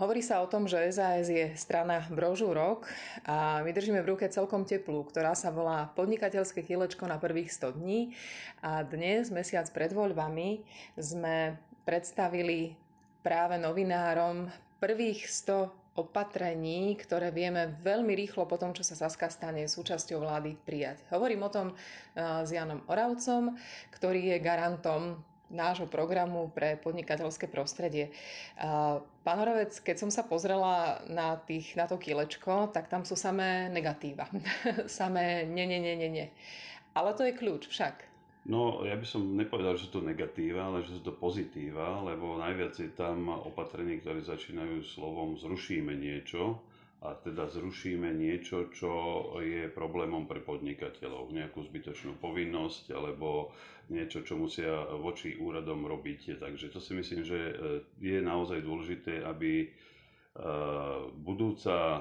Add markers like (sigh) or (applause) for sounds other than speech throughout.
Hovorí sa o tom, že SAS je strana brožúrok a my držíme v ruke celkom teplú, ktorá sa volá Podnikateľské kilečko na prvých 100 dní. A dnes, mesiac pred voľbami, sme predstavili práve novinárom prvých 100 opatrení, ktoré vieme veľmi rýchlo po tom, čo sa Saska stane súčasťou vlády prijať. Hovorím o tom s Janom Oravcom, ktorý je garantom nášho programu pre podnikateľské prostredie. Pán Oravec, keď som sa pozrela na, tých, na to kilečko, tak tam sú samé negatíva. (laughs) samé nie, nie, nie, nie, nie. Ale to je kľúč však. No, ja by som nepovedal, že sú to negatíva, ale že sú to pozitíva, lebo najviac je tam opatrení, ktoré začínajú slovom zrušíme niečo a teda zrušíme niečo, čo je problémom pre podnikateľov, nejakú zbytočnú povinnosť alebo niečo, čo musia voči úradom robiť. Takže to si myslím, že e, je naozaj dôležité, aby e, budúca e,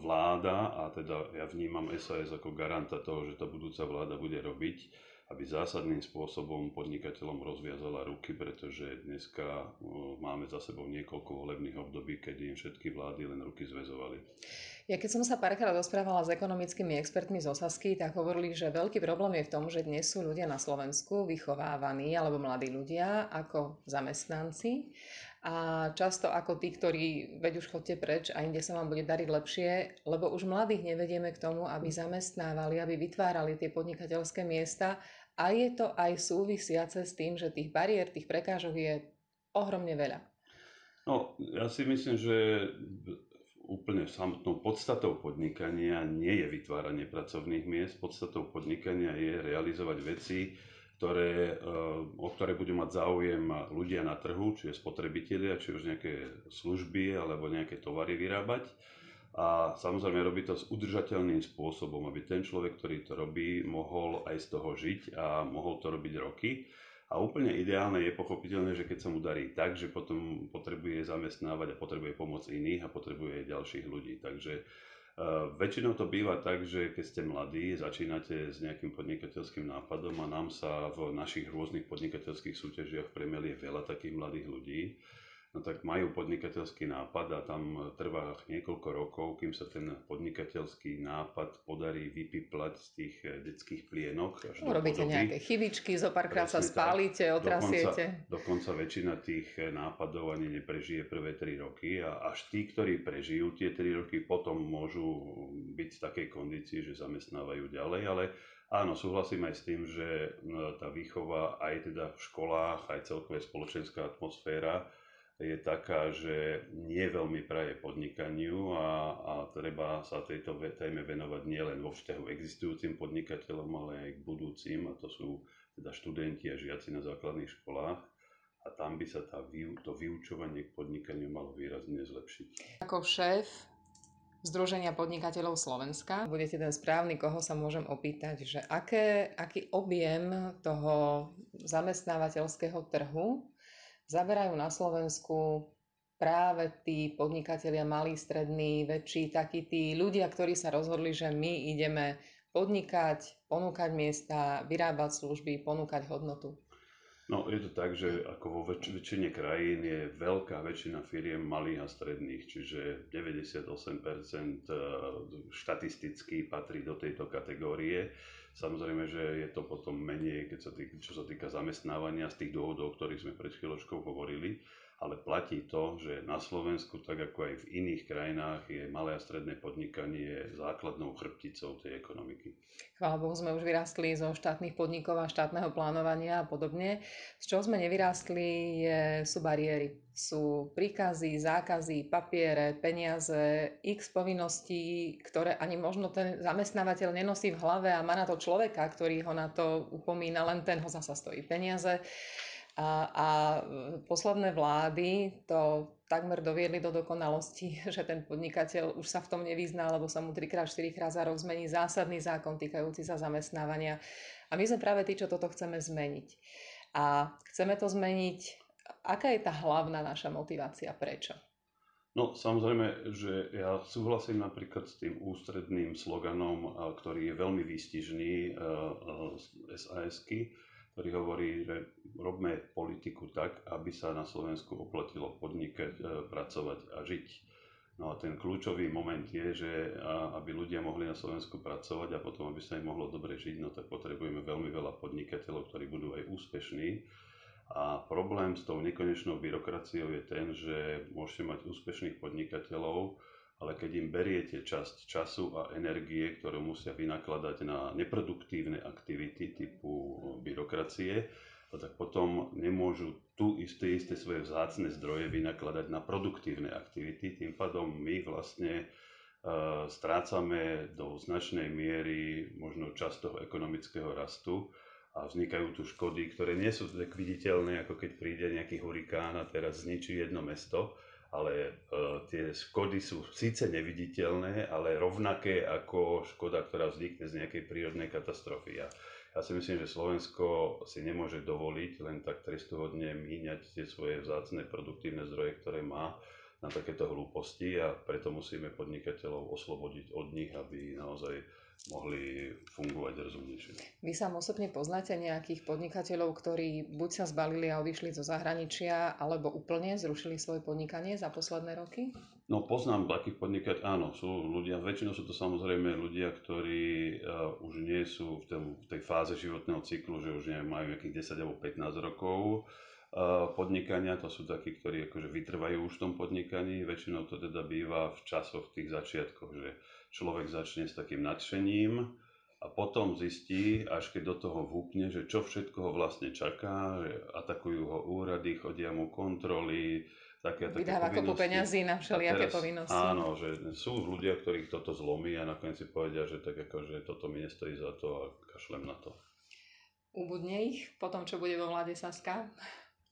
vláda, a teda ja vnímam SAS ako garanta toho, že tá budúca vláda bude robiť, aby zásadným spôsobom podnikateľom rozviazala ruky, pretože dneska máme za sebou niekoľko volebných období, kedy im všetky vlády len ruky zväzovali. Ja keď som sa párkrát rozprávala s ekonomickými expertmi z Osasky, tak hovorili, že veľký problém je v tom, že dnes sú ľudia na Slovensku vychovávaní, alebo mladí ľudia, ako zamestnanci a často ako tí, ktorí veď už chodte preč a inde sa vám bude dariť lepšie, lebo už mladých nevedieme k tomu, aby zamestnávali, aby vytvárali tie podnikateľské miesta a je to aj súvisiace s tým, že tých bariér, tých prekážok je ohromne veľa. No, ja si myslím, že úplne samotnou podstatou podnikania nie je vytváranie pracovných miest. Podstatou podnikania je realizovať veci, ktoré, eh, o ktoré budú mať záujem ľudia na trhu, čiže spotrebitelia, či už nejaké služby alebo nejaké tovary vyrábať. A samozrejme robí to s udržateľným spôsobom, aby ten človek, ktorý to robí, mohol aj z toho žiť a mohol to robiť roky. A úplne ideálne je pochopiteľné, že keď sa mu darí tak, že potom potrebuje zamestnávať a potrebuje pomoc iných a potrebuje ďalších ľudí. Takže väčšinou to býva tak, že keď ste mladí, začínate s nejakým podnikateľským nápadom a nám sa v našich rôznych podnikateľských súťažiach premelie veľa takých mladých ľudí no tak majú podnikateľský nápad a tam trvá niekoľko rokov, kým sa ten podnikateľský nápad podarí vypiplať z tých eh, detských plienok. Až Urobíte do nejaké chybičky, zo párkrát sa spálite, otrasiete. Dokonca, dokonca väčšina tých eh, nápadov ani neprežije prvé 3 roky a až tí, ktorí prežijú tie 3 roky, potom môžu byť v takej kondícii, že zamestnávajú ďalej, ale Áno, súhlasím aj s tým, že eh, tá výchova aj teda v školách, aj celkové spoločenská atmosféra je taká, že nie veľmi praje podnikaniu a, a treba sa tejto téme venovať nielen vo vzťahu existujúcim podnikateľom, ale aj k budúcim, a to sú teda študenti a žiaci na základných školách. A tam by sa tá, to vyučovanie k podnikaniu malo výrazne zlepšiť. Ako šéf Združenia podnikateľov Slovenska. Budete ten správny, koho sa môžem opýtať, že aké, aký objem toho zamestnávateľského trhu zaberajú na Slovensku práve tí podnikatelia malí, strední, väčší, takí tí ľudia, ktorí sa rozhodli, že my ideme podnikať, ponúkať miesta, vyrábať služby, ponúkať hodnotu. No je to tak, že ako vo väč- väčšine krajín je veľká väčšina firiem malých a stredných, čiže 98% e, štatisticky patrí do tejto kategórie. Samozrejme, že je to potom menej, keď sa týka, čo sa týka zamestnávania z tých dôvodov, o ktorých sme pred chvíľočkou hovorili ale platí to, že na Slovensku, tak ako aj v iných krajinách, je malé a stredné podnikanie základnou chrbticou tej ekonomiky. Chvála Bohu, sme už vyrástli zo štátnych podnikov a štátneho plánovania a podobne. Z čoho sme nevyrástli, je, sú bariéry. Sú príkazy, zákazy, papiere, peniaze, x povinností, ktoré ani možno ten zamestnávateľ nenosí v hlave a má na to človeka, ktorý ho na to upomína, len ten ho zasa stojí peniaze. A, a posledné vlády to takmer doviedli do dokonalosti, (laughs) že ten podnikateľ už sa v tom nevyzná, lebo sa mu 3x, 4 za rok zmení zásadný zákon týkajúci sa zamestnávania. A my sme práve tí, čo toto chceme zmeniť. A chceme to zmeniť. Aká je tá hlavná naša motivácia? Prečo? No samozrejme, že ja súhlasím napríklad s tým ústredným sloganom, ktorý je veľmi výstižný z SAS-ky, ktorý hovorí, že robme politiku tak, aby sa na Slovensku oplatilo podnikať, e, pracovať a žiť. No a ten kľúčový moment je, že aby ľudia mohli na Slovensku pracovať a potom, aby sa im mohlo dobre žiť, no tak potrebujeme veľmi veľa podnikateľov, ktorí budú aj úspešní. A problém s tou nekonečnou byrokraciou je ten, že môžete mať úspešných podnikateľov, ale keď im beriete časť času a energie, ktorú musia vynakladať na neproduktívne aktivity typu byrokracie, no tak potom nemôžu tu isté, isté svoje vzácne zdroje vynakladať na produktívne aktivity. Tým pádom my vlastne uh, strácame do značnej miery možno časť toho ekonomického rastu a vznikajú tu škody, ktoré nie sú tak viditeľné, ako keď príde nejaký hurikán a teraz zničí jedno mesto, ale uh, tie škody sú síce neviditeľné, ale rovnaké ako škoda, ktorá vznikne z nejakej prírodnej katastrofy. A ja si myslím, že Slovensko si nemôže dovoliť len tak trestuhodne míňať tie svoje vzácne produktívne zdroje, ktoré má na takéto hlúposti a preto musíme podnikateľov oslobodiť od nich, aby naozaj mohli fungovať rozumnejšie. Vy sa osobne poznáte nejakých podnikateľov, ktorí buď sa zbalili a odišli zo zahraničia, alebo úplne zrušili svoje podnikanie za posledné roky? No poznám takých podnikateľov, áno, sú ľudia, väčšinou sú to samozrejme ľudia, ktorí uh, už nie sú v, tom, v tej fáze životného cyklu, že už neviem, majú nejakých 10 alebo 15 rokov uh, podnikania, to sú takí, ktorí akože vytrvajú už v tom podnikaní, väčšinou to teda býva v časoch tých začiatkoch, že človek začne s takým nadšením a potom zistí, až keď do toho vúpne, že čo všetko ho vlastne čaká, že atakujú ho úrady, chodia mu kontroly, také, také Vydáva kopu peňazí na všelijaké povinnosti. Áno, že sú ľudia, ktorých toto zlomí a nakoniec si povedia, že tak ako, že toto mi nestojí za to a kašlem na to. Ubudne ich po tom, čo bude vo vláde Saska?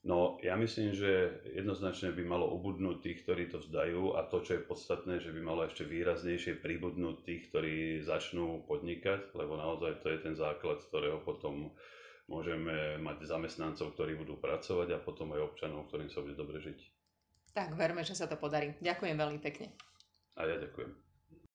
No, ja myslím, že jednoznačne by malo ubudnúť tých, ktorí to vzdajú a to, čo je podstatné, že by malo ešte výraznejšie pribudnúť tých, ktorí začnú podnikať, lebo naozaj to je ten základ, z ktorého potom môžeme mať zamestnancov, ktorí budú pracovať a potom aj občanov, ktorým sa bude dobre žiť. Tak verme, že sa to podarí. Ďakujem veľmi pekne. A ja ďakujem.